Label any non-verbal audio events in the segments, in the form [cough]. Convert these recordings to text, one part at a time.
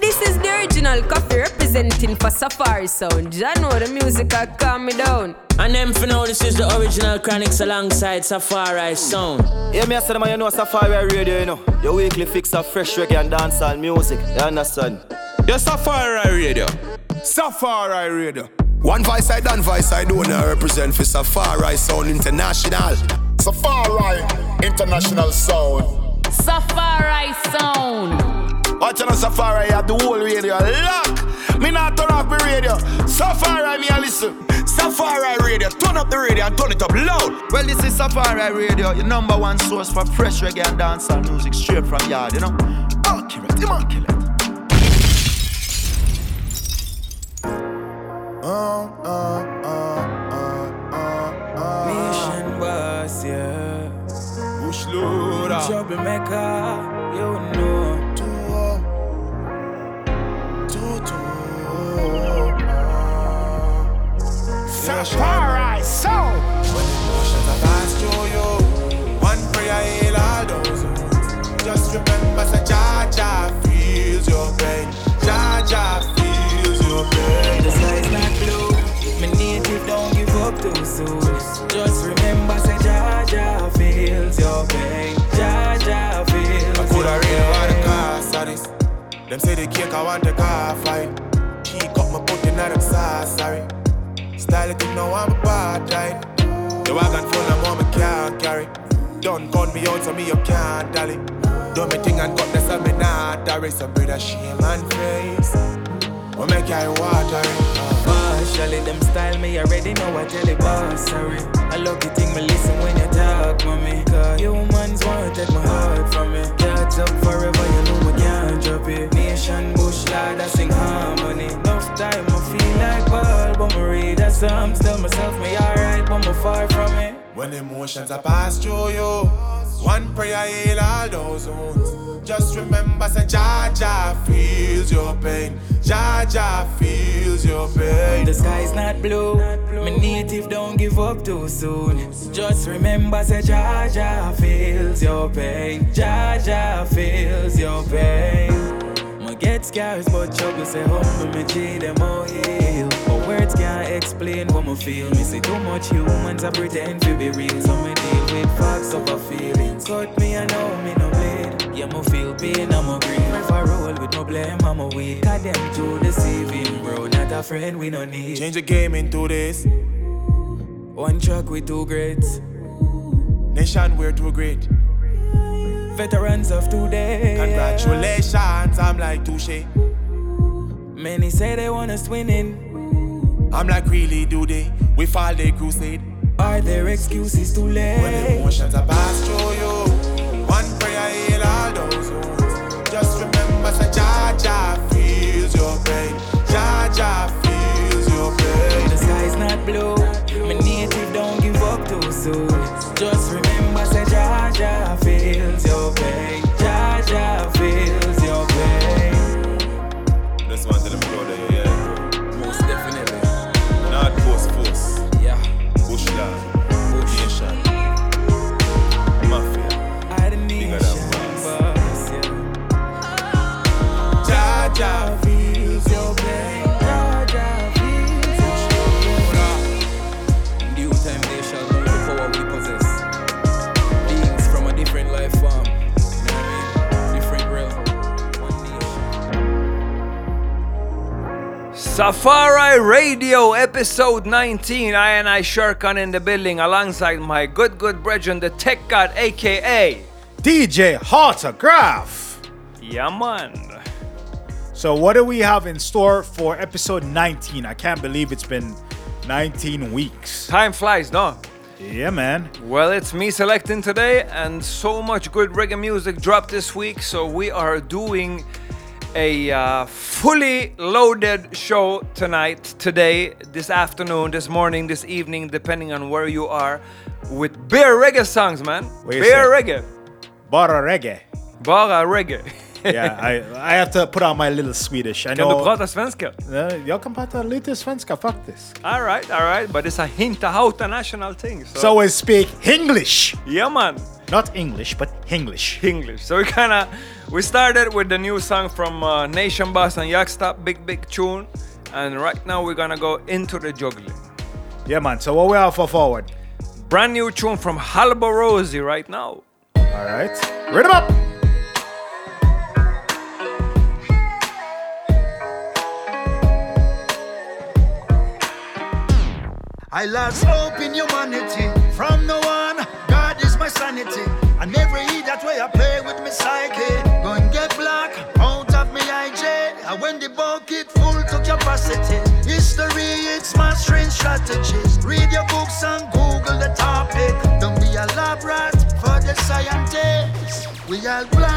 This is the original Koffee representing for Safari Sound. Ya know the music I calm me down. And them for now, this is the original Chronixx alongside Safari Sound. Yeah, me I said, man, you know Safari Radio, you know. Your weekly fix of fresh reggae and dancehall music. You understand? The Safari Radio. Safari Radio. One voice I done voice I do now represent for Safari Sound International. Safari International Sound. Safari Sound. Watch on Safari, you have the whole radio lock. Me not turn off the radio. Safari, me a listen. Safari Radio, turn up the radio and turn it up loud. Well, this is Safari Radio, your number one source for fresh reggae and dancehall music straight from yard, you know. Accurate, immaculate. Uh, uh, uh, uh, uh, Mission boss, yeah. Bush loader. Troublemaker, Safari Sound. When emotions are passed through you, one prayer heal all those wounds. Just remember, say Jah Jah feels your pain. Jah Jah feels your pain. The sky's not blue. My native don't give up too soon. Just remember, say Jaja feels your pain. Jaja feels I coulda your read about the pain. cost of this. Them say the cake I want the car fine. Cheek up my put in them sauce, sorry. Style it, you know I'm a bad line. The wagon full of mom, I can't carry. Don't gun me out so me you can't dally. Do me thing and cut this and me not worry. Some brother shame and face. We make I water it. Partially, them style me already know I tell the boss, sorry. I love the thing me listen when you talk, mommy. Cause humans want to take my heart from me. Catch up forever, you know I can't drop it. Nation bush lad, I sing harmony. Enough time, I feel like Paul, read a psalm. Tell myself me alright, but me far from it. When emotions are passed through you, one prayer heal all those wounds. Just remember, say Jah Jah feels your pain. Jah Jah feels your pain. The sky's not blue. My native don't give up too soon. Just remember, say Jaja feels your pain. Jaja feels your pain. Get scars, but trouble say humble me G them all heal. But words can't explain what me feel. Me say too much humans I pretend to be real. So me deal with facts of a feelings. Cut me I know me no bleed. Yeah, me feel pain, I'm a grief. If I roll with no blame, I'm a weak. Cause them too deceiving, bro. Not a friend we no need. Change the game into this. One track with two grades. Nation, we're too great. Veterans of today. Congratulations, I'm like touche. Many say they want us winning. I'm like, really, do they? We fall they crusade. Are there excuses too late? When emotions are passed through you, one prayer heal all those wounds. Just remember, say Jah Jah Safari Radio, episode 19. I and I Sharkan in the building alongside my good, good brethren, the Tech God, aka DJ Autograph. man. So, what do we have in store for episode 19? I can't believe it's been 19 weeks. Time flies, no? Yeah, man. Well, it's me selecting today, and so much good reggae music dropped this week. So we are doing a uh, fully loaded show tonight, today, this afternoon, this morning, this evening, depending on where you are, with bare reggae songs, man. Bare reggae, Bara reggae. bara reggae. [laughs] Yeah, I, I have to put on my little Swedish. I Kan du know. prata svenska? Eh, Jag kan prata lite svenska faktiskt. All right, all right, but it's a hinta hauta national thing. So, So we speak English. yeah, man. Not English, but English. English. So we kind of We started with the new song from uh, Nation Boss and Yakstop, Big Big Tune. And right now we're gonna go into the juggling. Yeah, man. So what we have for forward? Brand new tune from Alborosie right now. All right. Rhythm up. I lost hope in humanity. From no one, God is my sanity. And every eat that way I play with my psyche. To. History, it's mastering strategies. Read your books and Google the topic. Don't be a lab rat for the scientists. We are blinded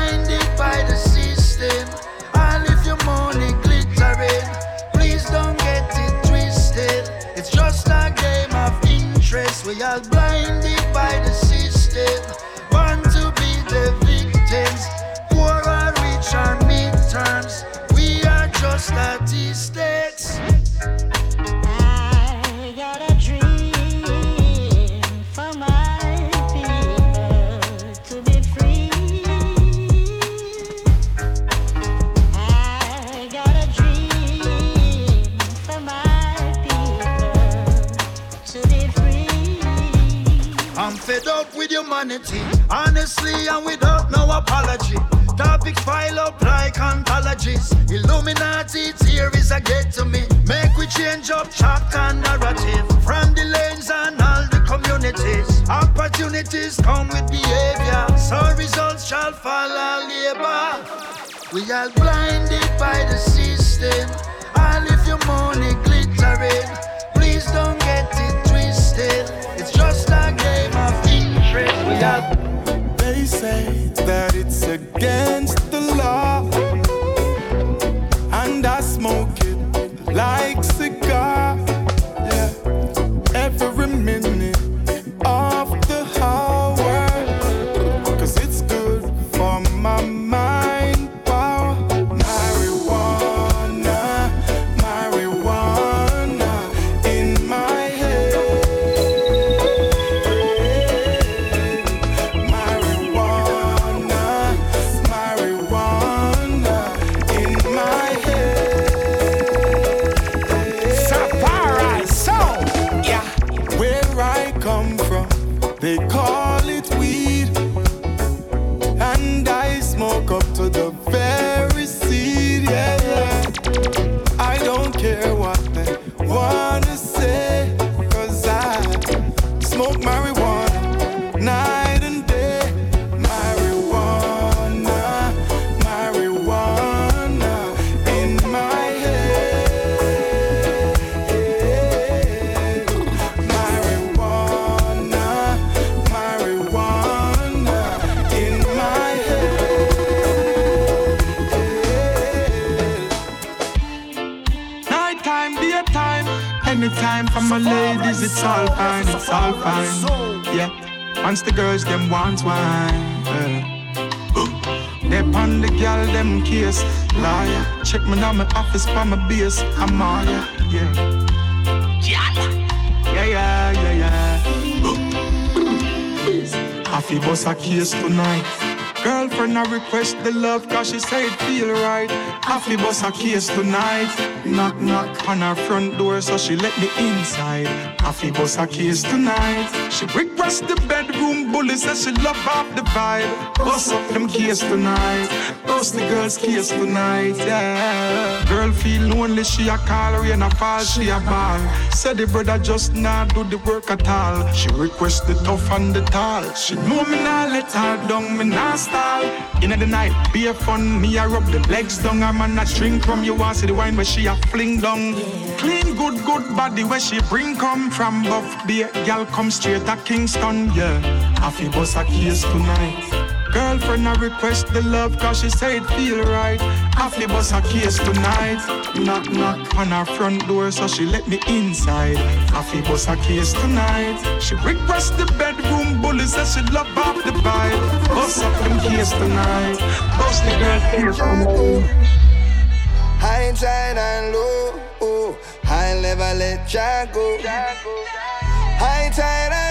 me now my office for my base, I'm all yeah, yeah. Yeah, yeah, yeah, yeah. I feel bust a case tonight. Girlfriend, I request the love cause she say it feel right. I feel bust a case tonight. Knock, knock on her front door so she let me inside. I feel bust a case tonight. She request the bedroom bully says she love off the vibe. Bust up them case tonight. Bust the girl's case tonight, yeah. Girl feel lonely, she a call and a fall, she a ball. Said the brother just not do the work at all. She request the tough and the tall. She know me nah let her down, me nah stall. In the night, be a fun, me a rub the legs down. A man a drink from you, want see the wine where she a fling down. Clean, good, good body where she bring come from. Buff beer, gal come straight to Kingston, yeah. I feel bust a case tonight. Girlfriend, I request the love cause she say it feel right. I feel bust a case tonight. Knock, knock on her front door so she let me inside. I feel bust a case tonight. She request the bedroom bully says she love off the vibe. Bust up them case tonight. Bust the girl case tonight. High tide and low, high never let ya go. Tide and low,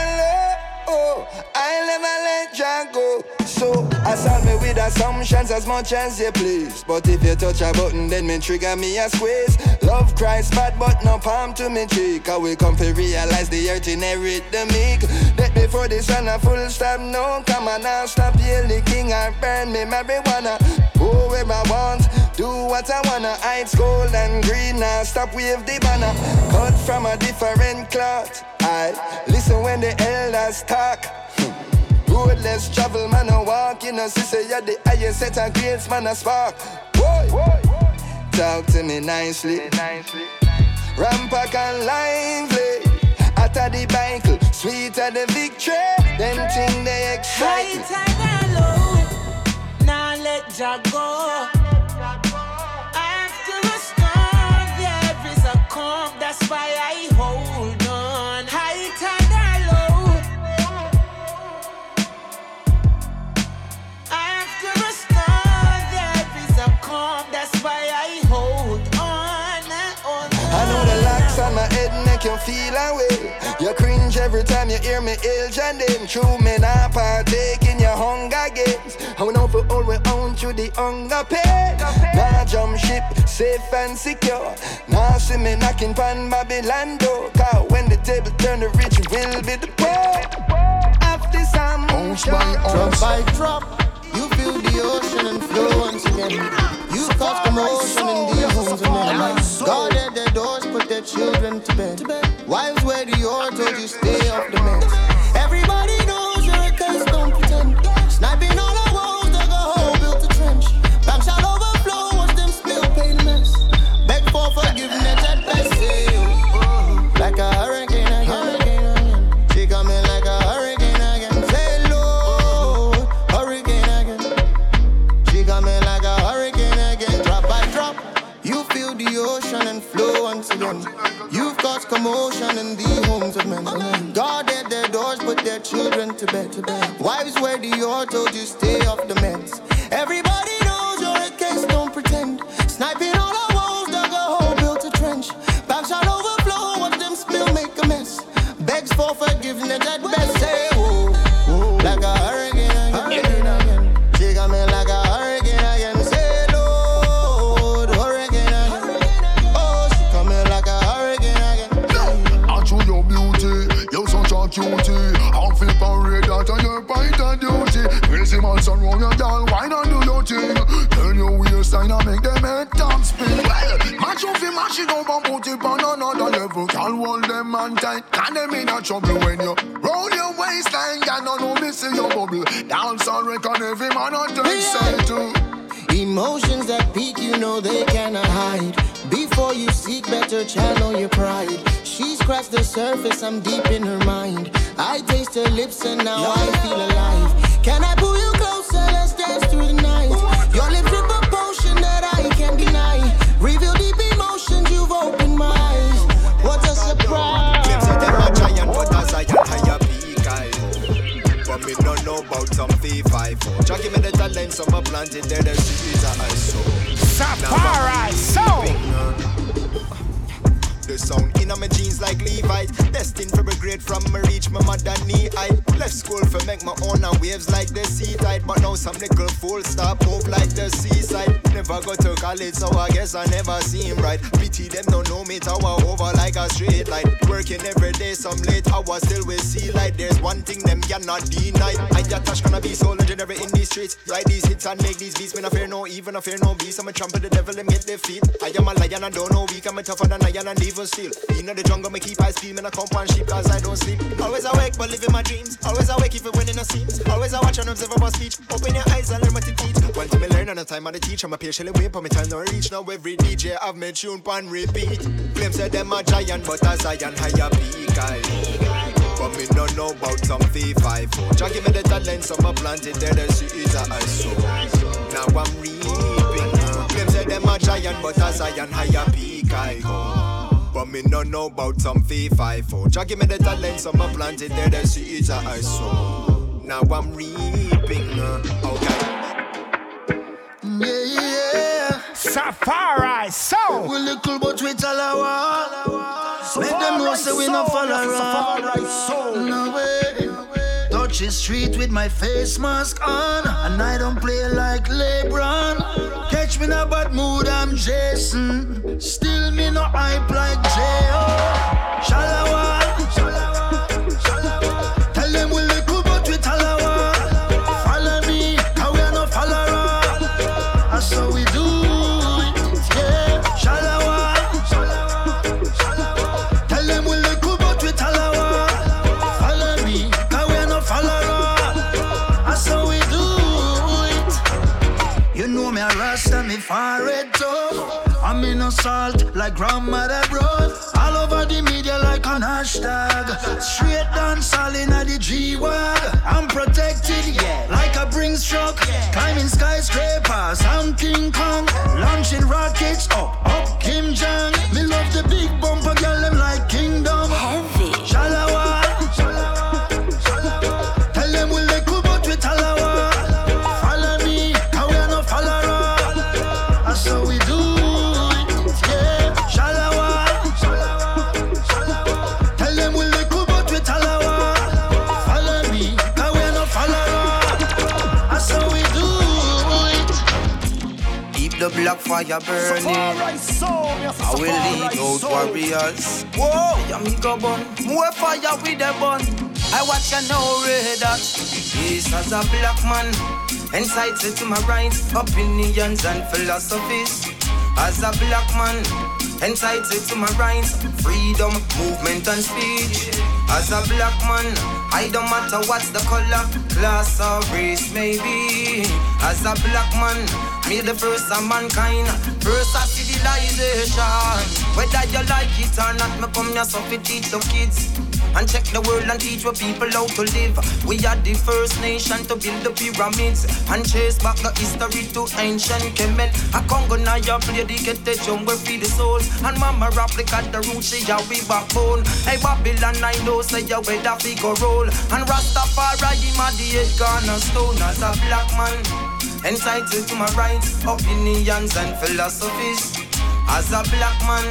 oh, I'll never let Jah go. So, assault me with assumptions as much as you please. But if you touch a button, then me trigger me a squeeze. Love Christ bad, but no palm to me cheek. I will come to realize the earth inherit the meek. Let me for this one a full stop, no, come on now, stop yell the king and burn me marijuana. Go where I want, do what I wanna. It's gold and green, now stop wave the banner. Cut from a different cloth. I listen when the elders talk. Road less travel, man, I walk. You know, sister, you're the highest set of grades, man, I spark. Boy, talk to me nicely. Rampack and lively. After the Bible, sweeter the victory. Them thing they excite Jah go. Every time you hear me age and them. True me not partake in your hunger games. I know for all we own through the hunger pain. Now jump ship, safe and secure. Now see me knocking pan Babylon door. Cause when the table turn, the rich will be the poor. After some Ounce by ounce. Drop by drop, you feel the ocean and flow once again. You cause commotion in the homes of men. Guarded their doors, put their children to bed. Wives wear the oar, told you stay off the meds. Everybody knows you're a case, don't pretend. Sniping to bed. Wives wear the told you stay off the meds. Everybody put it on another level. Can't hold them man tight, can them in a trouble when you roll your waistline. Can no know me see your bubble. Dance and reckon every man on take say too. Emotions that peak, you know they cannot hide. Before you seek better, channel your pride. She's scratched the surface, I'm deep in her mind. I taste her lips and now I feel alive. V5 Jah give me the talent, so me plant it there, the seeds are I sow Safari sound the sound in my jeans like Levi's Destined for a grade from me reach my mother knee height Left school for make my own and waves like the sea tide But now some little fool stop move like the seaside Never go to college so I guess I never seem right. Pity them don't know me tower over like a straight light. Working every day some late hours still we see light. There's one thing them cannot deny. I got touch gonna be so legendary in these streets. Write these hits and make these beats Me no fear no even no fear no beast. I'm a trample the devil and get their feet. I am a lion and don't know weak I'm a tougher than lion and even still In the jungle me keep eyes peeled Me no come on sheep cause I don't sleep. Always awake but living my dreams. Always awake even when it seems Always I watch and observe my speech. Open your eyes and learn what to teach One to me learn and the time the teach. I'm a patiently wait but me time no reach Now every DJ have me tune pan repeat Claim say them a giant but as I higher peak I but me no know about some V5 Jah give me the talent, so me plant it there, the seeds are I sow. Now I'm reaping. Claim say them a giant, but as I higher peak I go. But me no know about some V5 Jah give me the talent, so me plant it there, the seeds are I sow. Now I'm reaping. Okay. Yeah, yeah. Safari sound. We little but we tell our Make them know say we no follow around. No way. touch the street with my face mask on, and I don't play like LeBron. Catch me in a bad mood, I'm Jason. Still Salt like grandmother brought. All over the media like an hashtag. Straight dance all in the G-Wag. I'm protected, yeah, like a Brinks truck. Climbing skyscrapers, I'm King Kong. Launching rockets up, up Kim Jong. Me love the big bumper girl, them like kingdom. Fire burning. I will lead out warriors. Whoa, amigo bun. More fire with the bun. I watch and know red that. Yes, as a black man. Entitled to my rights, opinions and philosophies. As a black man. Entitled to my rights, freedom, movement and speech. As a black man, I don't matter what's the color, class or race may be. As a black man, me the first of mankind, first of civilization. Whether you like it or not, me come here so fi teach the kids. And check the world and teach what people how to live. We are the first nation to build the pyramids and chase back the history to ancient Kemet. A Congo Naya play the get the jungle feed the souls. And mama rap like the root, she a we backbone. Hey Babylon, I know say you where the figure roll. And Rastafari, him the head cornerstone as a black man. Entitled to my rights, opinions and philosophies. As a black man,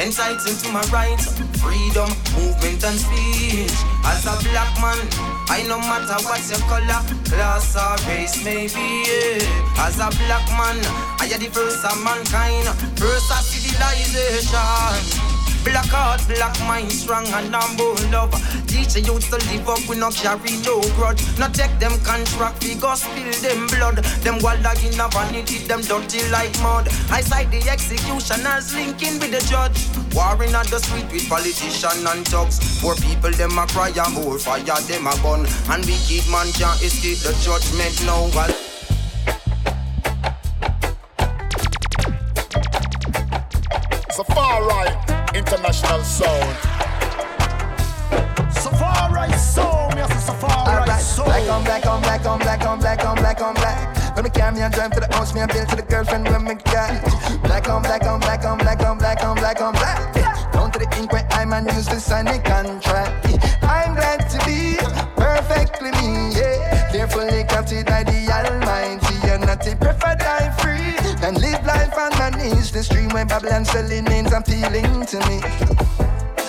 entitled to my rights, freedom, movement and speech. As a black man, I no matter what your color, class or race may be. yeah. As a black man, I am the first of mankind, first of civilization. Black heart, black mind, strong and humble love. Teach the youth to live up, we no carry no grudge. Not take them contract, we go spill them blood. Them walla in a vanity, them dirty like mud. I side the executioners linking with the judge. Warring at the street with politician and thugs. Poor people, them a cry and more fire, them a gun. And wicked man can't escape the judgment now. Well, Safari International Sound. Safari sound, yes, Safari sound. Black on black on black on black on black on black on black. When me carry me and drive to the house, me and bill to the girlfriend when me got Black on black on black on black on black on black on black. Down to the ink where I'm and use to sign the contract. I'm glad to be perfectly me, yeah. Carefully crafted by the Almighty, and not to prefer die free and live and manage the stream when Babylon selling names appealing to me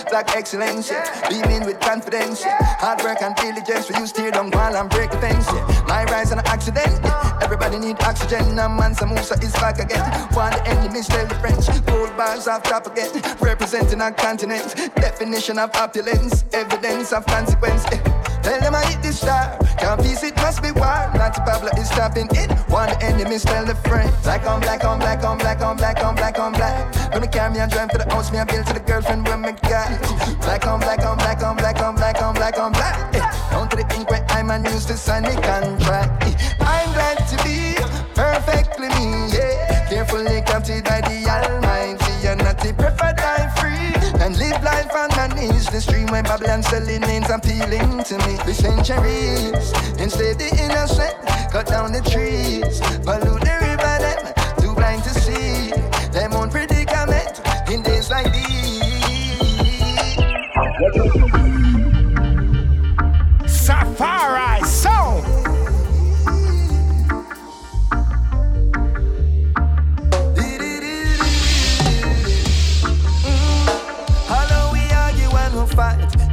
black excellence, yeah. Beaming with confidence, yeah. Hard work and diligence, we use tear down wall and break the fence, yeah. My rise an accident, yeah. Everybody need oxygen, and man, some Musa is back again. One the enemies tell the French, gold bars off top again. Representing our continent, definition of opulence, evidence of consequence, yeah. Tell them I hit the star. Can't peace, it must be war. Nancy Pablo is stopping it. One the enemies tell the friend. Black on black on black on black on black on black on black. Me carry me and drive to the house, me and bill to the girlfriend when me got. Black on black on black on black on black on black on black. Eh, Down to the ink where I'm and used to sign the contract. Eh, I'm glad to be perfectly me, yeah. Carefully crafted by the Almighty, and not to prefer die free and live life on my knees. The stream where Babylon selling names appealing to me. The centuries, instead the innocent, cut down the trees, pollute the river. Them too blind to see them own predicament in days like these. Safari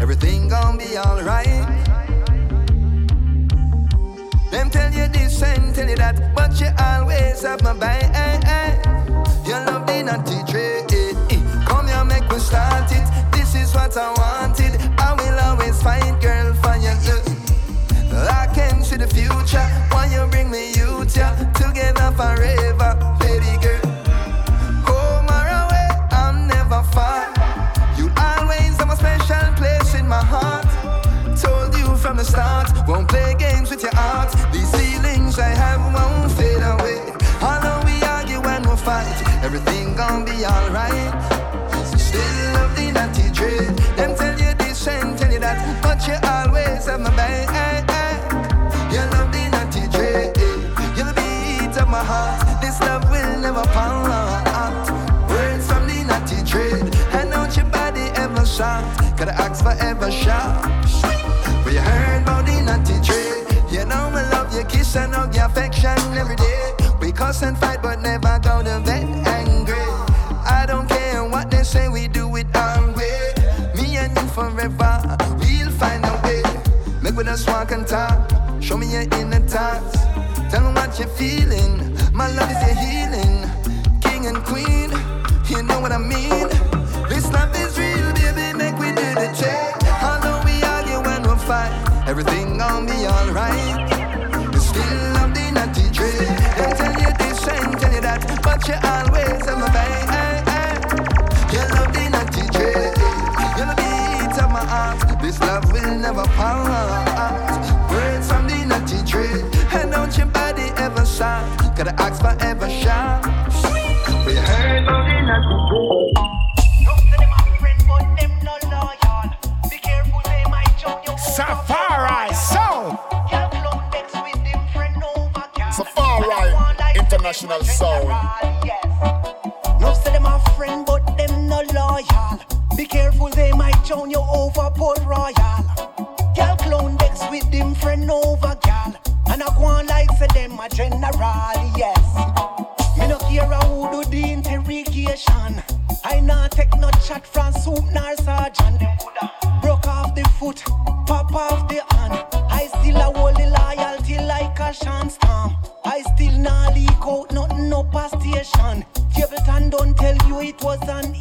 Everything gonna be alright. Them tell you this and tell you that, but you always have my back. Your love did not betray. it. Come here, make me start it. This is what I wanted. I will always fight, girl, for you. I can see the future. Why you bring me you? Everything gon' be alright. Still love the natty dread. Them tell you this and tell you that, but you always have my back. You love the natty dread. You're the beat of my heart. This love will never part. Words from the natty dread. I know your body ever shot. Gotta ask forever shot. But you heard about the natty dread. You know me love your kiss and hug your affection every day. We cuss and fight but never go to bed Us walk and talk. Show me your inner thoughts. Tell me what you're feeling. My love is your healing. King and queen, you know what I mean. This love is real, baby. Make we do the check. Although we argue and we fight, everything gon' be alright. Still love the natty dread. They tell you this and tell you that, but you always have my back. You love the natty dread. You're beat of my heart. This love Gotta ask forever shine. We heard about the natty. Safari Sound. Safari International Sound.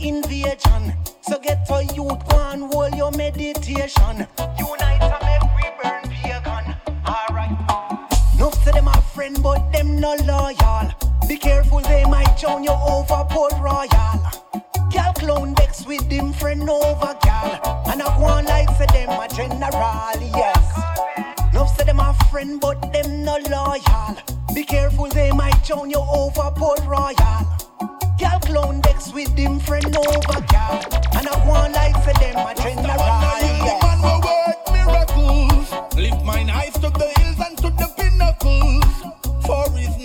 Invasion. So get to youth, go and hold your meditation. Unite and make we burn pagan. Alright. No say them a friend, but them no loyal. Be careful, they might join you over Port Royal. Gal clown decks with them friend over gal. And I go on like say them a general, yes. No say them a friend, but them no loyal. Be careful, they might join you over Port Royal. Gal clown decks with them friend over gal. And I on like say them a general, yes. man will work miracles. Lift mine eyes to the hills and to the pinnacles. For his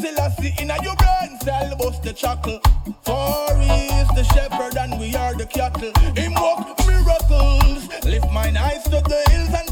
Selassie in a your brain cell, bust the chuckle. For he is the shepherd and we are the cattle. Him work miracles. Lift mine eyes to the hills and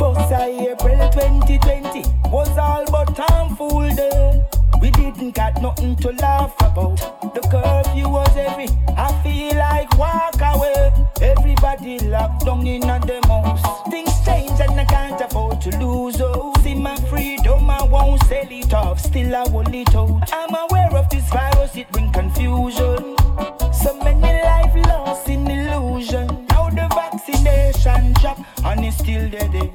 First of April 2020 was all but harmful day. We didn't got nothing to laugh about. The curfew was heavy. I feel like walk away. Everybody locked down in a house. Things change and I can't afford to lose. Oh, see my freedom, I won't sell it off. Still I hold it out. I'm aware of this virus, it bring confusion. So many life lost in illusion. Now the vaccination drop and it's still there.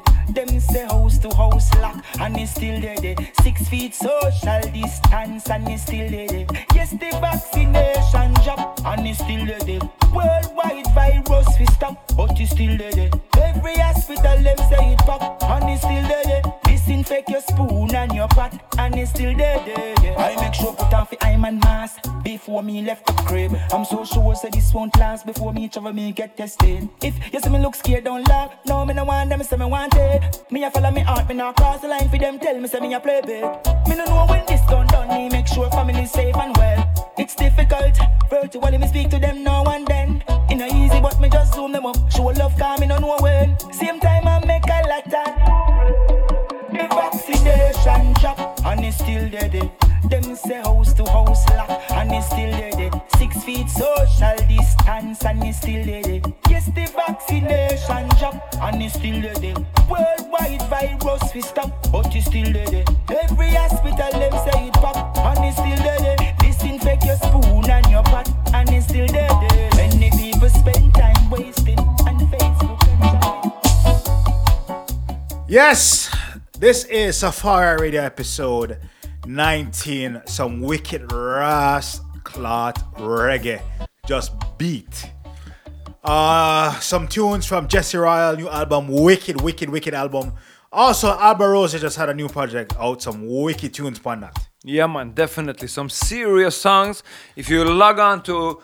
House lock and it's still there. Six feet social distance and it's still there. Yes, the vaccination drop and it's still there. Worldwide virus we stop, but it's still there. Every hospital them say it pop and it's still there. Disinfect your spoon and your pot and it's still there. I make sure put on the eye and mask before me left crib. I'm so sure say this won't last before me travel me get tested. If you see me look scared, don't laugh. No, me no want them, say me want it. Me a follow me heart, me not cross the line for them. Tell me say me a play big. Me no know when this done done. money, make sure family safe and well. It's difficult, virtually me speak to them now and then. It no easy, but me just zoom them up. Show love, calm me no know when. Same time I make a lot of the vaccination drop, and it's still dead. Them say house to house lock, and it's still eh. Six feet social distance, and it's still eh. Yes, the vaccination drop, and it's still eh. Worldwide virus we stop, but it's still eh. Every hospital them say it pop, and it's still eh. Disinfect your spoon and your pot, and it's still eh. Many people spend time wasting on Facebook. Yes, this is Safari Radio episode 19. Some wicked ras clot reggae. Just beat. Uh some tunes from Jesse Royal, new album, wicked, wicked, wicked album. Also, Alborosie just had a new project out, some wicked tunes on that. Yeah, man, definitely some serious songs. If you log on to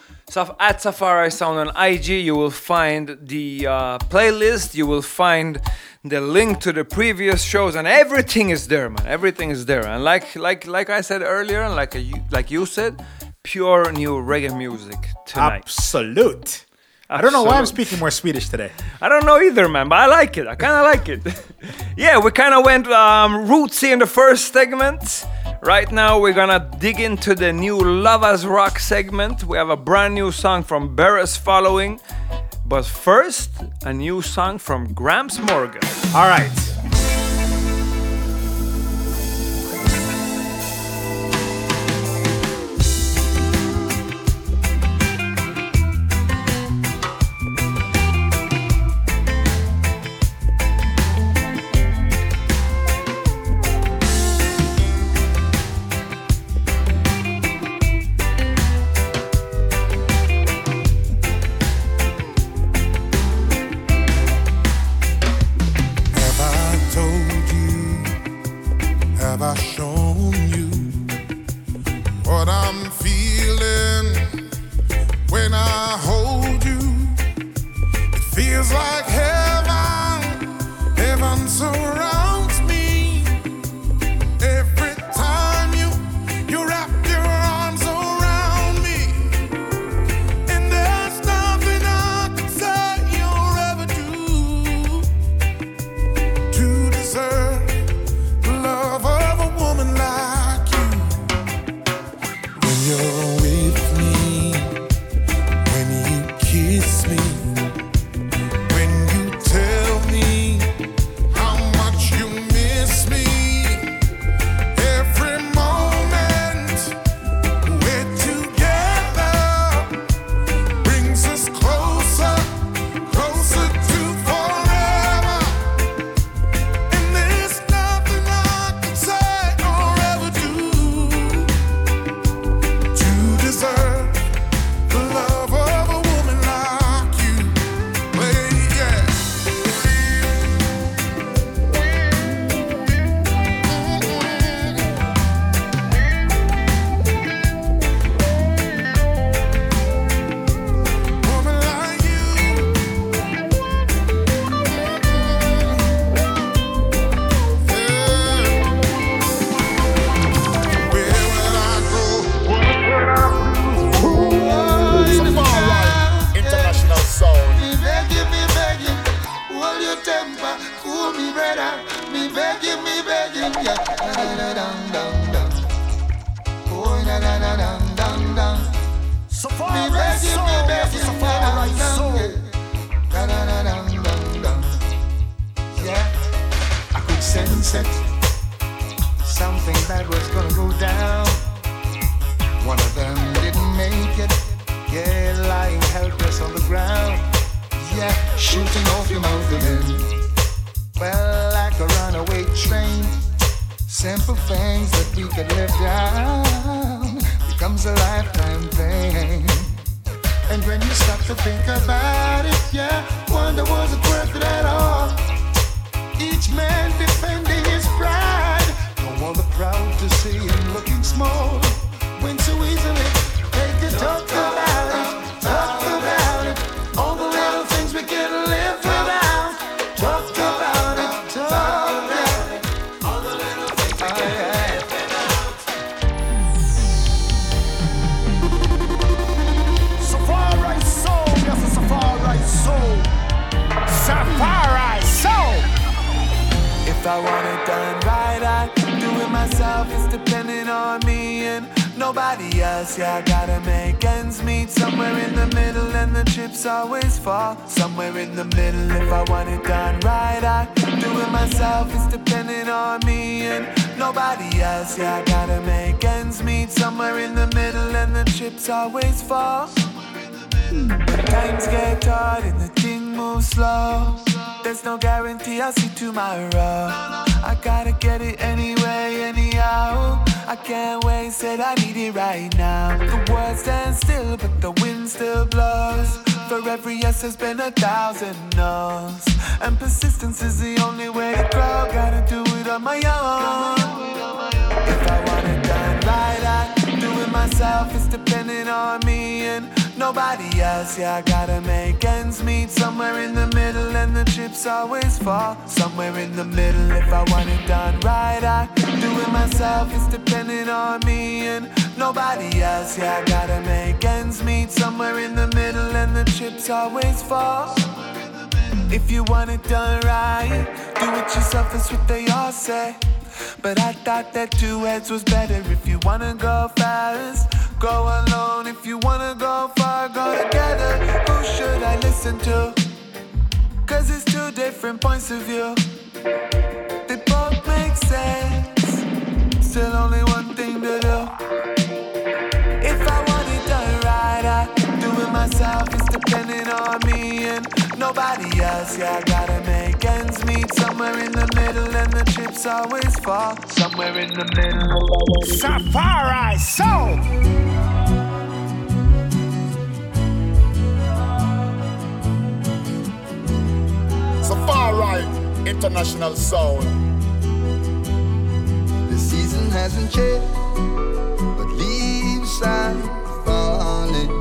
at Safari Sound on IG, you will find the uh, playlist. You will find the link to the previous shows, and everything is there, man. Everything is there. And like like like I said earlier, and like you, like you said, pure new reggae music tonight. Absolute. I don't know why I'm speaking more Swedish today. I don't know either, man, but I like it. I kind of like it. [laughs] yeah, we kind of went um, rootsy in the first segment. Right now, we're gonna dig into the new Lovers Rock segment. We have a brand new song from Barris following. But first, a new song from Gramps Morgan. All right. And when you stop to think about it, yeah, wonder was it worth it at all? Each man defending his pride. Don't the crowd to see him looking small. When so easily they could talk about nobody else. Yeah, I gotta make ends meet somewhere in the middle, and the chips always fall somewhere in the middle. If I want it done right, I do it myself. It's depending on me and nobody else. Yeah, I gotta make ends meet somewhere in the middle, and the chips always fall. Times get hard and the thing moves slow, there's no guarantee I'll see tomorrow. I gotta get it anyway, anyhow. I can't wait, said I need it right now. The world stands still, but the wind still blows. For every yes, there's been a thousand no's. And persistence is the only way to grow. Gotta do it on my own. If I want it done I do it myself. It's depending on me and nobody else. Yeah, I gotta make ends meet somewhere in the middle, and the chips always fall somewhere in the middle. If I want it done right, I do it myself. It's depending on me and nobody else. Yeah, I gotta make ends meet somewhere in the middle, and the chips always fall. If you want it done right, do it yourself, that's what they all say. But I thought that two heads was better if you wanna go fast. Go alone if you wanna go far, go together. Who should I listen to? Cause it's two different points of view. They both make sense. Still only one thing to do. If I want it done right, I do it myself. It's depending on me nobody else. Yeah, I gotta make ends meet somewhere in the middle, and the chips always fall somewhere in the middle. Safari Soul. Safari International Sound. The season hasn't changed, but leaves are falling.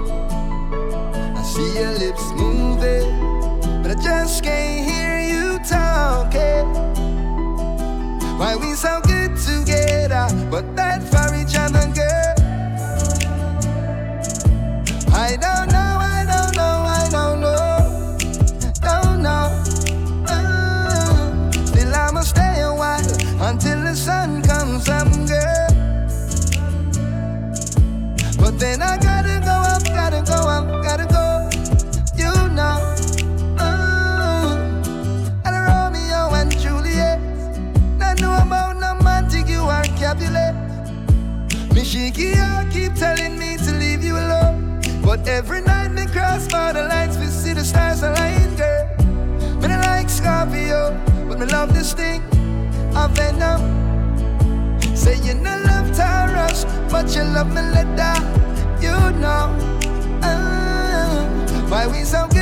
I see your lips moving, I just can't hear you talking. Why we so good together, but that far each other, Me shaky keep telling me to leave you alone. But every night me cross borderlines, we see the stars align, girl. Me not like Scorpio, but me love this thing of Venom. Say you no love Taurus, but you love me let down. You know, uh, why we so good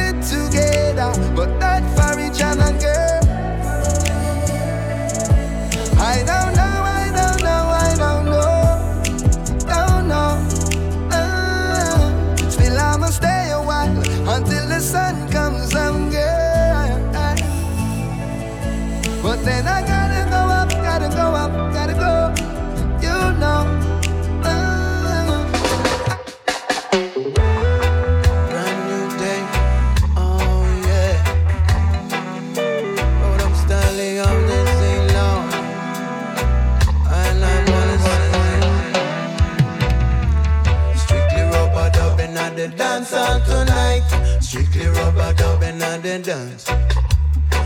Strictly rubber dubbing at the dance.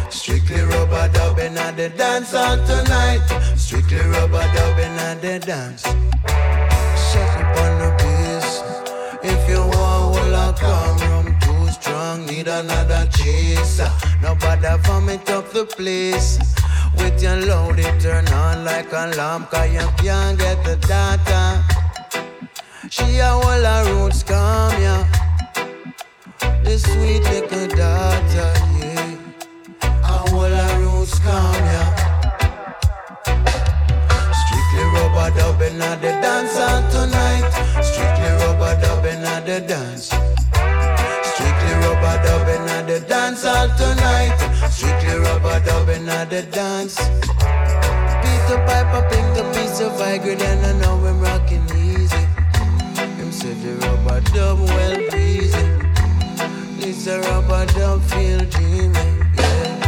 Strictly rubber dubbing at the dance hall tonight. Strictly rubber dubbing at the dance. Shut up on the bass. If you want, will I come from too strong? Need another chaser. Nobody vomit up the place. With your load, it turn on like a lamp, cause you can't get the data. She a whole her roots come, yeah. The sweet little daughter, yeah. A whole her roots come, yeah. Strictly rubber dubbing at the dance hall tonight. Strictly rubber dubbing at the dance. Strictly rubber dubbing at the dance hall tonight. Strictly rubber dubbing at the dance. Peter Piper picked a piece of Viagra and I know him rocking easy. Him said the rubber dub well breezy. It's a rubber dub feel, dreaming, yeah.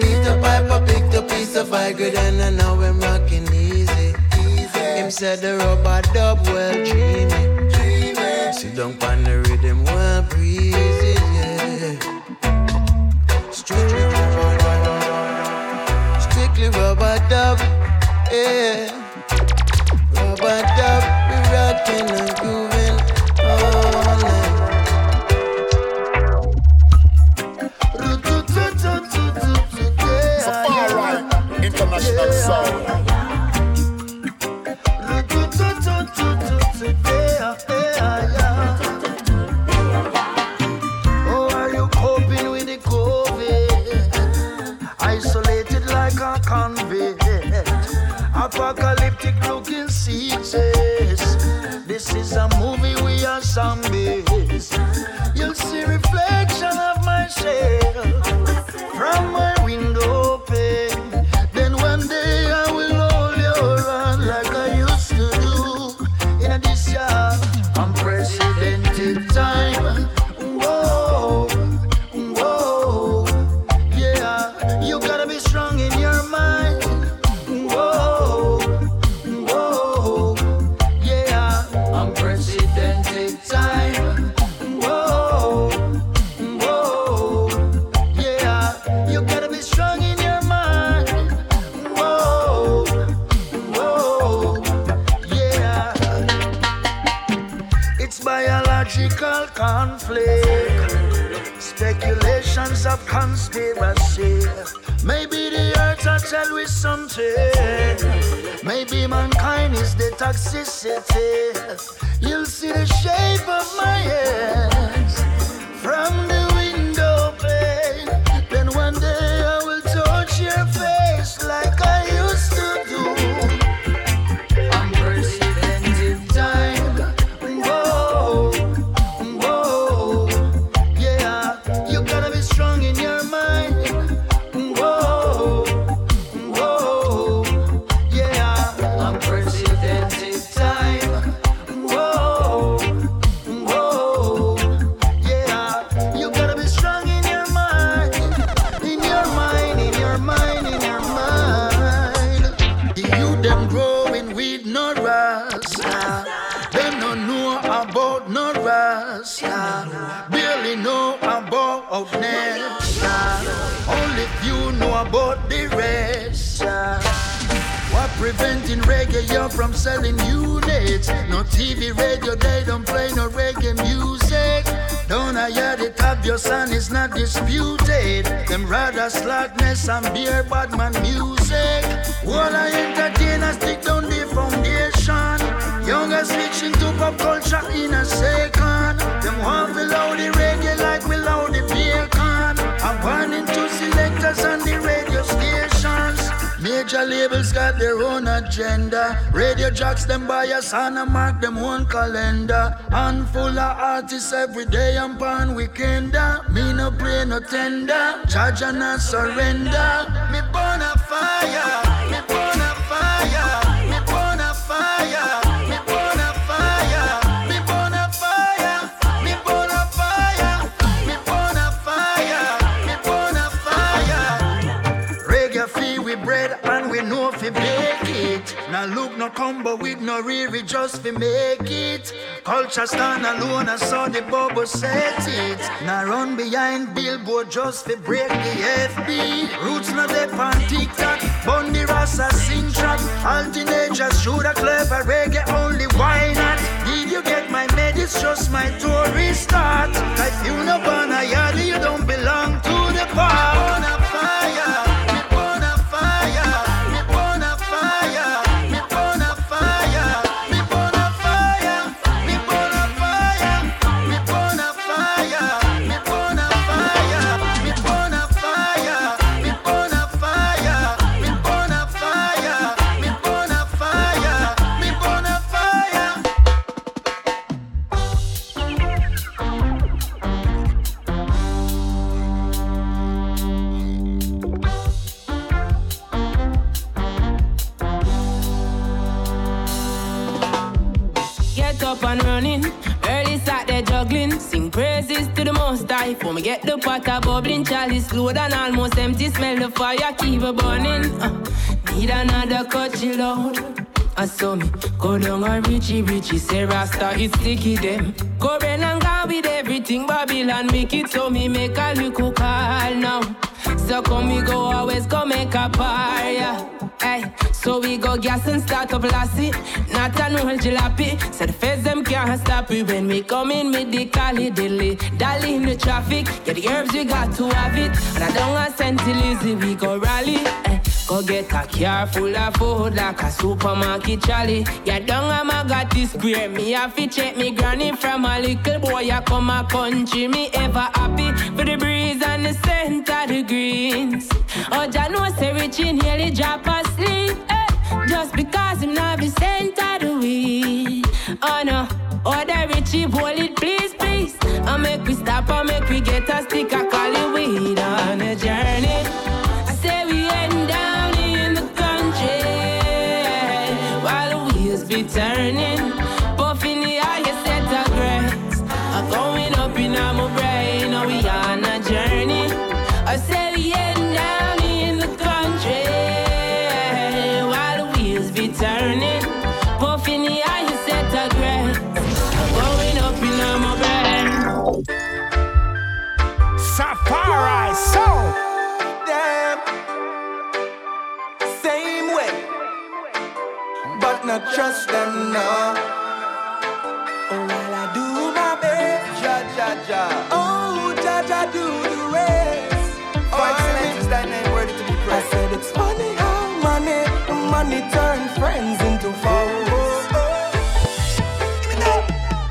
Keep the I picked a piece of hybrid and I know I'm rocking easy. easy. Him said the rubber dub well dreaming. dreaming. Sit down on the rhythm well breezy, yeah. Strictly rubber dub, yeah. Them by a son and mark them one calendar. Handful of artists every day and pan weekenda. Me no pray no tender, charge and I surrender. And we know fi break it. Now look no combo with no rear, just fi make it. Culture stand alone, I saw the bubble set it. Now run behind billboard just fi break the FB. Roots not the on TikTok, Bundy Rasta sing trap. All teenagers shoot a clever reggae, only why not? Did you get my medis? Just my tour start. I you no born a you don't belong to the park. For me get the pot a bubbling chalice load and almost empty. Smell the fire keep it burning. Uh, need another cut you load. I saw me go down a Richie Richie say Rasta it's sticky them. Go run and go with everything Babylon make it so me make a little call now. So come we go always go make a. Hey, so we go gas and start up lassie. Not a no jalopy. The feds them can't stop it when we come in with the cali dilly. Dally in the traffic. Get the herbs we got to have it. And I don't want till easy we go rally. Hey, go get a car full of food like a supermarket trolley. Yeah, don't my got this square. Me have to check me granny from a little boy. I come a country. Me ever happy for the breeze and the scent of the greens. Oh, Jah know say rich in here, he drop asleep. Just because him not be sent of the weed. Oh no, oh the Richie hold it, please, please. I make we stop, I make we get a stick, I call it weed on a journey. I say we heading down in the country while the wheels be turning. Trust them now. Oh, while I do my best. Ja, ja, ja. Oh, ja, ja, do the rest. Oh, excellent is thy name, worthy to be I said it's funny how money, money turn friends into foes. Oh, oh, oh.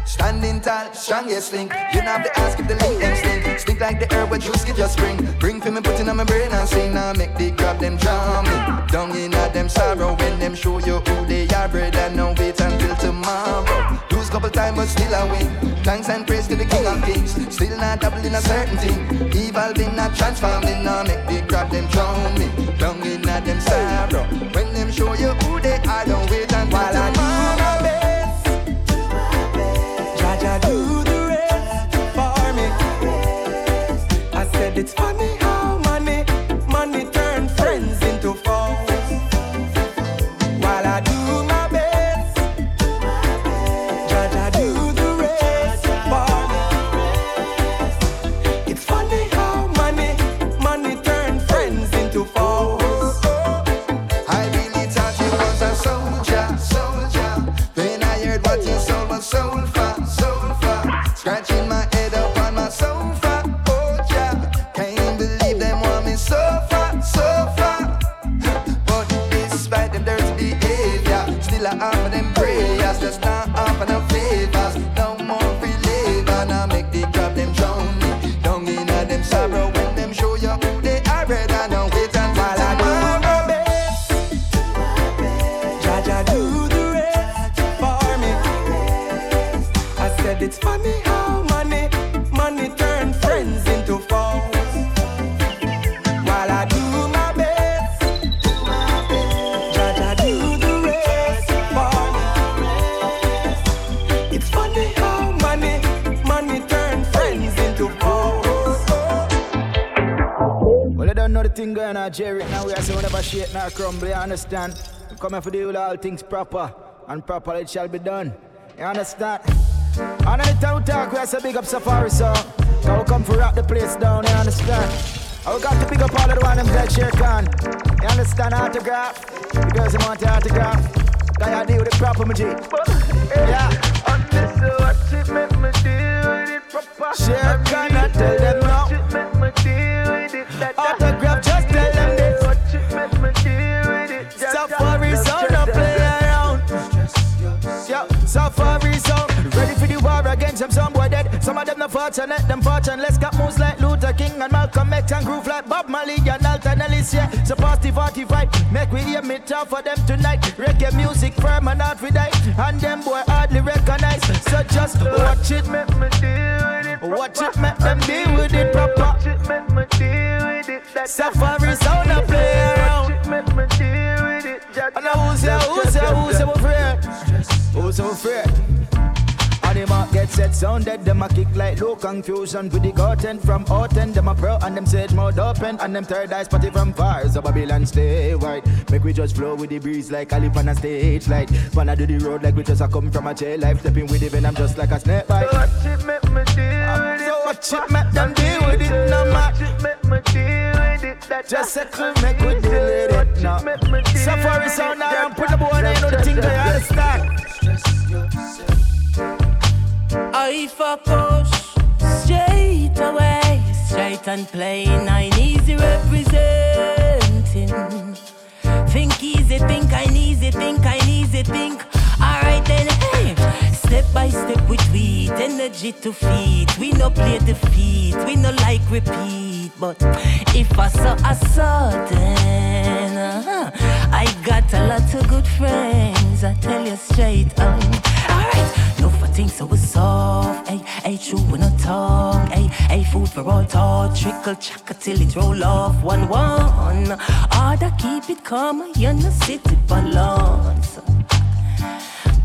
Standing tall, strongest link. You know to ask if the link Stink like the herb when juice get just spring. Bring for me, put in on my brain and sing. Now make the grab them drown me. Down in at them sorrow when them show you who they are. Brother, no wait until tomorrow. Lose couple time but still I win. Thanks and praise to the King of Kings. Still not doubling a certain thing. Evolving, not transforming. Now make the grab them drown me. Down in at them sorrow. When them show you who they are, don't wait until tomorrow. Said it's funny now crumble, you understand? Come here for do all things proper, and proper it shall be done. You understand? And anytime we talk, we have to big up Safari song. Cause we come for rock the place down, you understand? And we got to pick up all of the one them that share can. You understand autograph? Girls them want the autograph. Gotta deal with the proper, my G. fortunate, them fortune. Let's got moves like Luther King and Malcolm X and groove like Bob Marley and Alton Ellis. Yeah, so past the 45, make we hear me talk for them tonight. Reggae music firm and we die, and them boy hardly recognize. So just watch it, make me deal with it. Watch it, make them deal with it proper. Watch it, make me deal with it. Safari sound, don't play around. Watch it, Make me deal with it. And who's there, who's there, who's afraid? Who's the mark get set sounded, them a kick like low confusion with the goten from Orton. Them a pro and them sage mode open and them third eye spotty from far. So Babylon stay white. Make we just flow with the breeze like Ali on a stage light. Wanna do the road like we just a come from a jail life. Stepping with the venom just like a snake bite. Watch it, make me deal with it. So watch it, make them deal with it. No man. Watch it, make me deal with it. That Just settle, make we deal with it now. Safari sound now and put the boy in on the thing they understand. I push straight away, straight and plain. I easy representing. Think easy, think I easy, think I easy, think. Alright then, hey. Step by step with weed, energy to feed. We no play defeat, we no like repeat. But if I saw a sudden, uh-huh, I got a lot of good friends. I tell you straight, um. Alright, no for so we soft. Hey, hey, true we no talk. Hey, hey, food for all thought. Trickle chaka till it roll off. One one. Order keep it calm. You no city balance.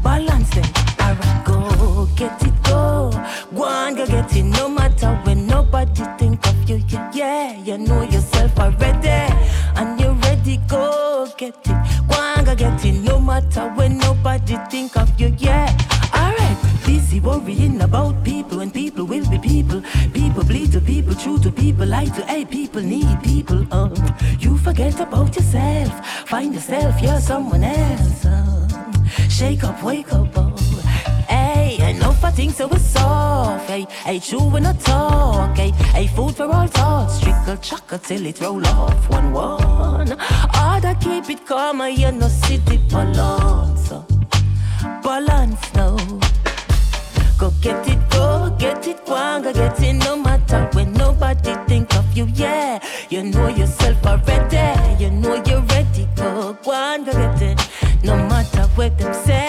Balance them. Alright, go get it, go. Go on, go get it. No matter when nobody think of you. Yeah, yeah, you know yourself already. And you're ready, go get it. Go on, go get it. No matter when nobody think of you. Yeah. Busy worrying about people and people will be people. People bleed to people, true to people, lie to hey, people need people. Um, you forget about yourself. Find yourself, you're someone else. Um, shake up, wake up, oh. Hey, enough of things so it's soft. Hey, hey, true when I talk. Hey, hey, food for all thoughts. Trickle chocolate till it roll off. One, one. Order keep it calm, and you no city balance. So, balance now. Go get it, go get it, go and get it. No matter when nobody think of you, yeah. You know yourself already. You know you're ready. Go, go get it. No matter what them say,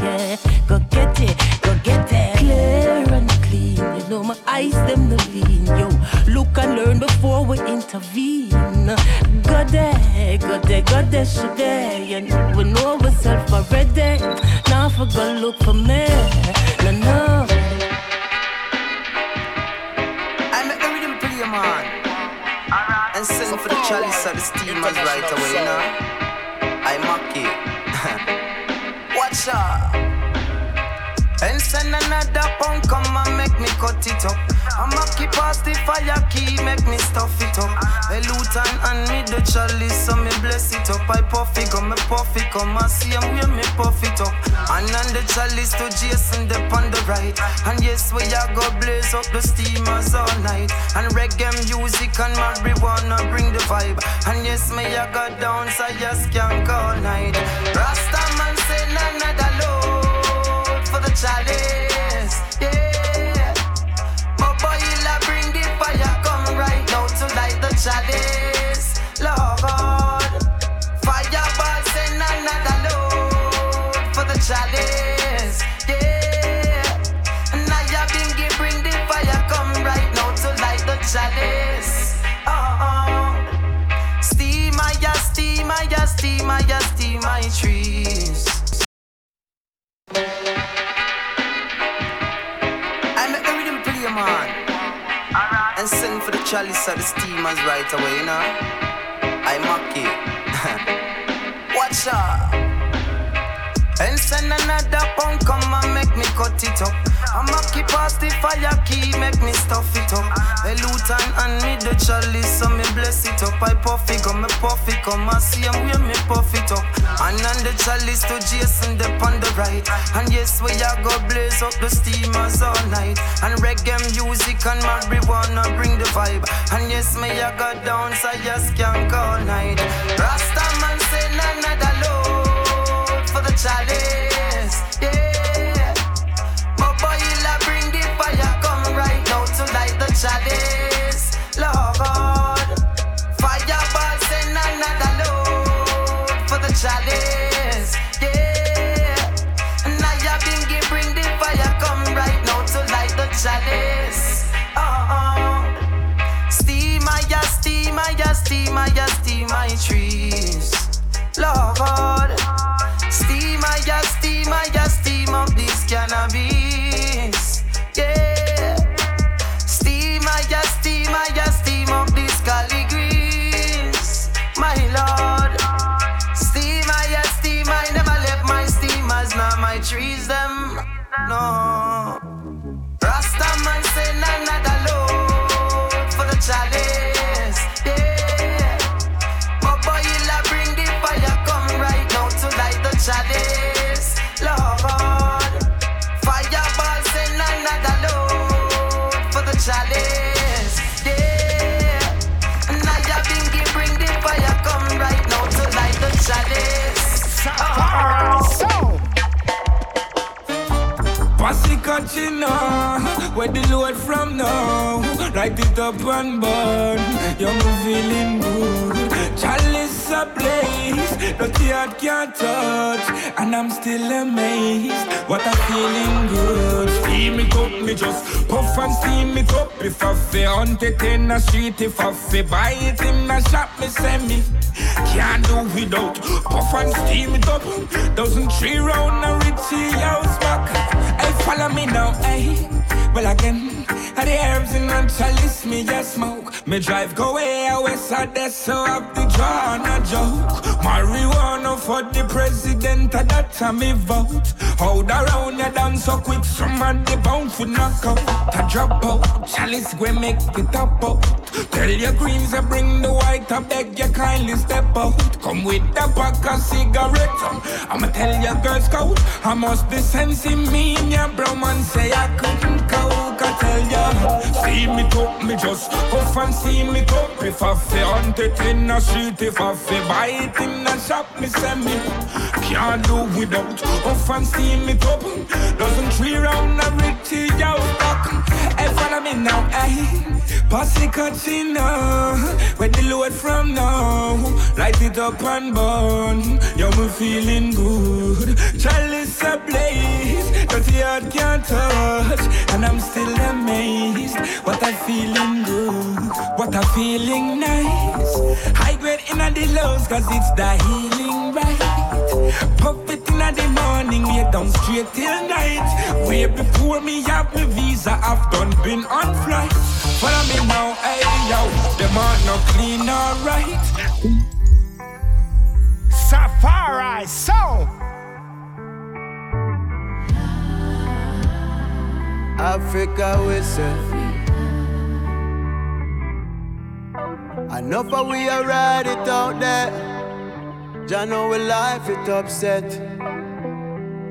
yeah. Go get it, go get it. Clear and clean. You know my eyes them the lean. Yo, look and learn before we intervene. Go there, eh, go there, eh, go there, eh, should there. You know we know ourselves already. Now for go look for me. Chalice of the steamers right away, you know. I mock it. [laughs] Watch out. Another pound, come and make me cut it up. I'ma keep past the fire key, make me stuff it up. A Luton and me the chalice, so me bless it up. I puff it, come me puff it, come and see him where me puff it up. And on the chalice to Jason, the on the right. And yes, we are go blaze up the steamers all night. And reggae music and marijuana bring the vibe. And yes, me I go down, so yes, can't all night. Rasta man say another load for the chalice. Chalice. Yeah. And I have been give bring the fire, come right now to light the chalice. Uh-uh. Oh, oh. Steam, I just steam, I just steam, I just steam my trees. I make the rhythm play, man. And send for the chalice of the steamers right away, you know. I mock it. [laughs] Watch out. Come and make me cut it up. I'ma keep past the fire key, make me stuff it up. A Luton and me the chalice, so me bless it up. I puff it, come me puff it, come and see him where me puff it up. And on the chalice to Jason, the on the right. And yes, we are go blaze up the steamers all night. And reggae music and marijuana bring the vibe. And yes, me I go down, so yes, can't all night. Rasta man say another load for the chalice. Lord Fireball send another load for the chalice, yeah. Bring the fire come right now to light the chalice, oh. Steam steam steam steam my trees, Lord Steam I steam I steam up this cannabis. Trees them. No. Rasta man say none other Catching on, where the load from now. Light it up and burn, you're feeling good. Chalice ablaze, dirty heart can't touch, and I'm still amazed. What I'm feeling good. Steam it up, me just puff and steam it up. If I feel hunt it in the street, if I feel buy it in the shop, me send me. Can't do without puff and steam it up. Dozen tree round a Richie house back. Follow me now, hey. Well again, at the herbs in the chalice, me just smoke. Me drive go way out west side, that's so up the draw, no joke. Marijuana for the president, at that time me vote. Hold around you down so quick, somebody bound for knock out. To drop out, chalice we make it up out. Tell your greens I bring the white, I beg you kindly step out. Come with the pack of cigarettes. Um, I'ma tell your girls go. I must be sensing me in your bro man say I couldn't go. Tell ya, see me top, me just puff and see me top. If I feel hunt it in the street, if I feel buy it in the shop, me send me. Can't do without puff and see me top. Doesn't tree round a Richie out back. Hey, follow me now, hey. Posse catching now, where the load from now. Light it up and burn, yo me feeling good. Chalice dirty heart can't touch, and I'm still amazed. What I feeling good, what I feeling nice. High grade in the lows, cause it's the healing right. Puff it in the morning, lay down straight till night. Way before me have me visa, I've done been on flight. Follow me now, hey yo, The are no clean alright. Safari soul. Africa we say. Enough of we are ride it out there. Jah know we life it upset.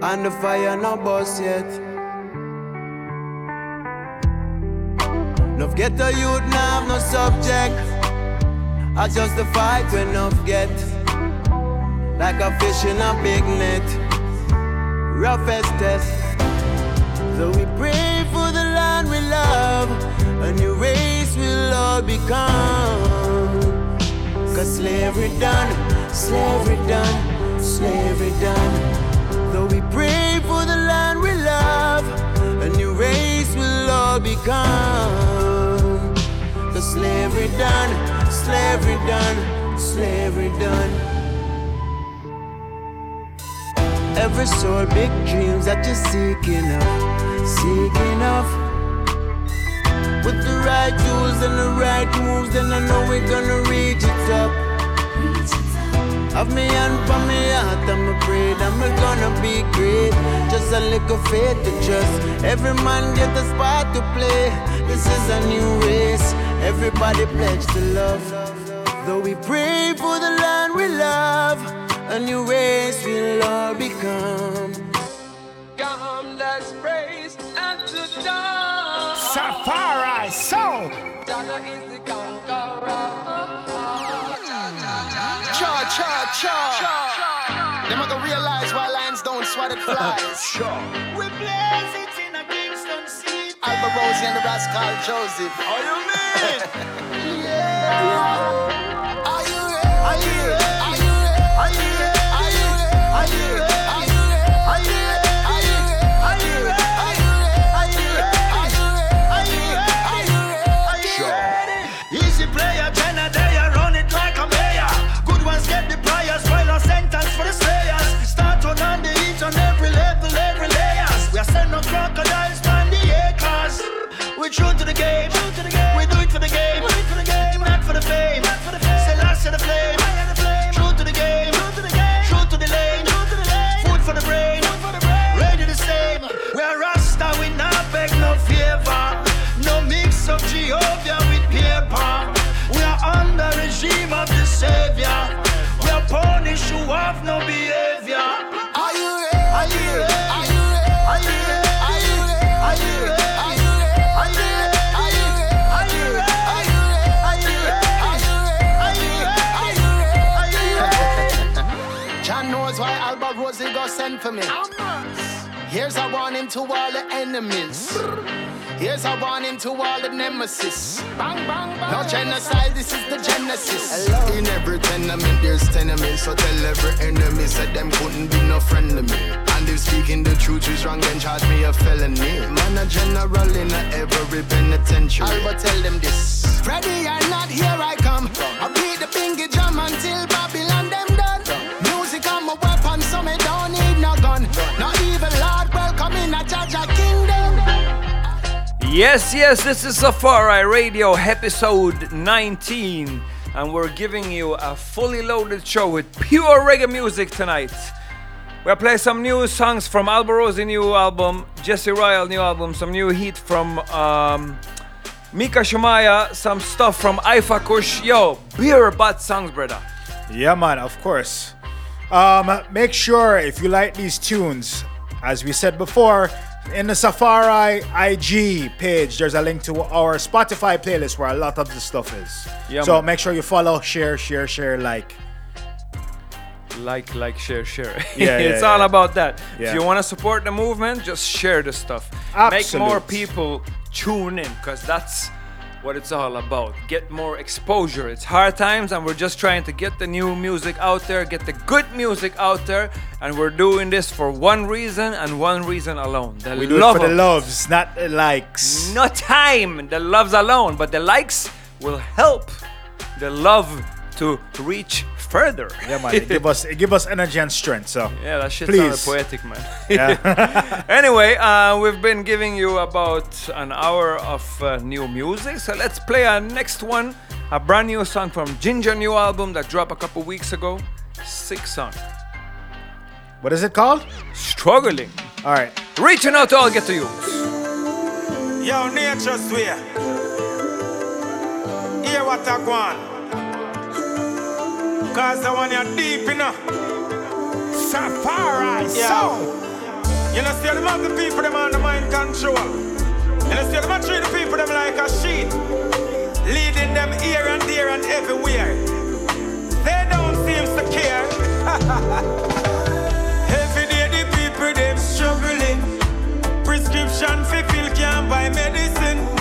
And the fire no bust yet. Enough get a youth now have no subject. I just the fight when enough get. Like a fish in a big net. Roughest test. So we pray for the land we love, a new race will all become. Cause slavery done, slavery done, slavery done. Though we pray for the land we love, a new race will all become. Cause slavery done, slavery done, slavery done. Every soul, big dreams that you're seeking of, seeking of. With the right tools and the right moves, then I know we're gonna reach it up. Have me hand for me heart, I'm afraid I'm gonna be great. Just a little faith to trust. Every man get a spot to play. This is a new race. Everybody pledge to love. Though we pray for the a new race will all become. Come, let's praise and to dawn. Safari soul. Donna is the conqueror. Cha cha cha. Them a go realize why lions don't swat at flies. [laughs] We blaze it in a Kingston city. Alborosie and the Rascal Joseph. How you mean? [laughs] yeah. True to the game, Go send for me. Here's a warning to all the enemies. Here's a warning to all the nemesis. Bang, bang, bang. No genocide, this is the genesis. In every tenement, there's tenements. So tell every enemy, said them couldn't be no friend to me. And if speaking the truth is wrong, then charge me a felony. Man, a general in a every penitentiary. I'll tell them this. Ready or not, here I come. I beat the bingy drum until Yes, yes, this is Safari Radio episode 19, and we're giving you a fully loaded show with pure reggae music tonight. We'll play some new songs from Alborosie new album, Jesse Royal new album, some new heat from um, Micah Shemaiah, some stuff from Ifa Kush. Yo, beer butt songs, brother. Yeah, man, of course. Um, make sure if you like these tunes, as we said before, in the Safari IG page, there's a link to our Spotify playlist where a lot of the stuff is. Yeah, so man. make sure you follow, share, share, share, like. Like, like, share, share. Yeah, [laughs] it's yeah, all yeah. about that. Yeah. If you want to support the movement, just share the stuff. Make more people tune in, because that's what it's all about. Get more exposure. It's hard times, and we're just trying to get the new music out there, get the good music out there, and we're doing this for one reason and one reason alone. The We do love it for the loves, not the likes. no time, the loves alone, but the likes will help the love to reach further. Yeah, man. It give us it give us energy and strength. So [laughs] Yeah, that shit please. sounded poetic, man. [laughs] [laughs] Yeah. anyway, uh, we've been giving you about an hour of uh, new music, so let's play our next one. A brand new song from Ginger new album that dropped a couple weeks ago. Sick song. What is it called? Struggling. All right. Reaching out to all get to you. Yo, nature swear. Hear what I want. Cause I want you deep enough. Safari Yeah. sound. You know, see them have the people them on the mind control. You know, see them treat the people them like a sheep. Leading them here and there and everywhere. They don't seem to care. [laughs] Every day the people them struggling. Prescription for fill can't buy medicine.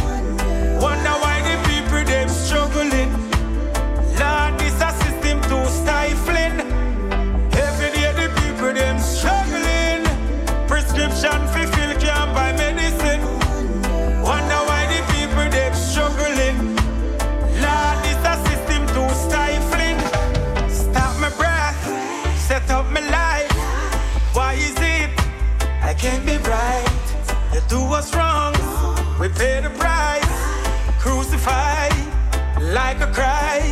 We pay the price. Crucified like a Christ.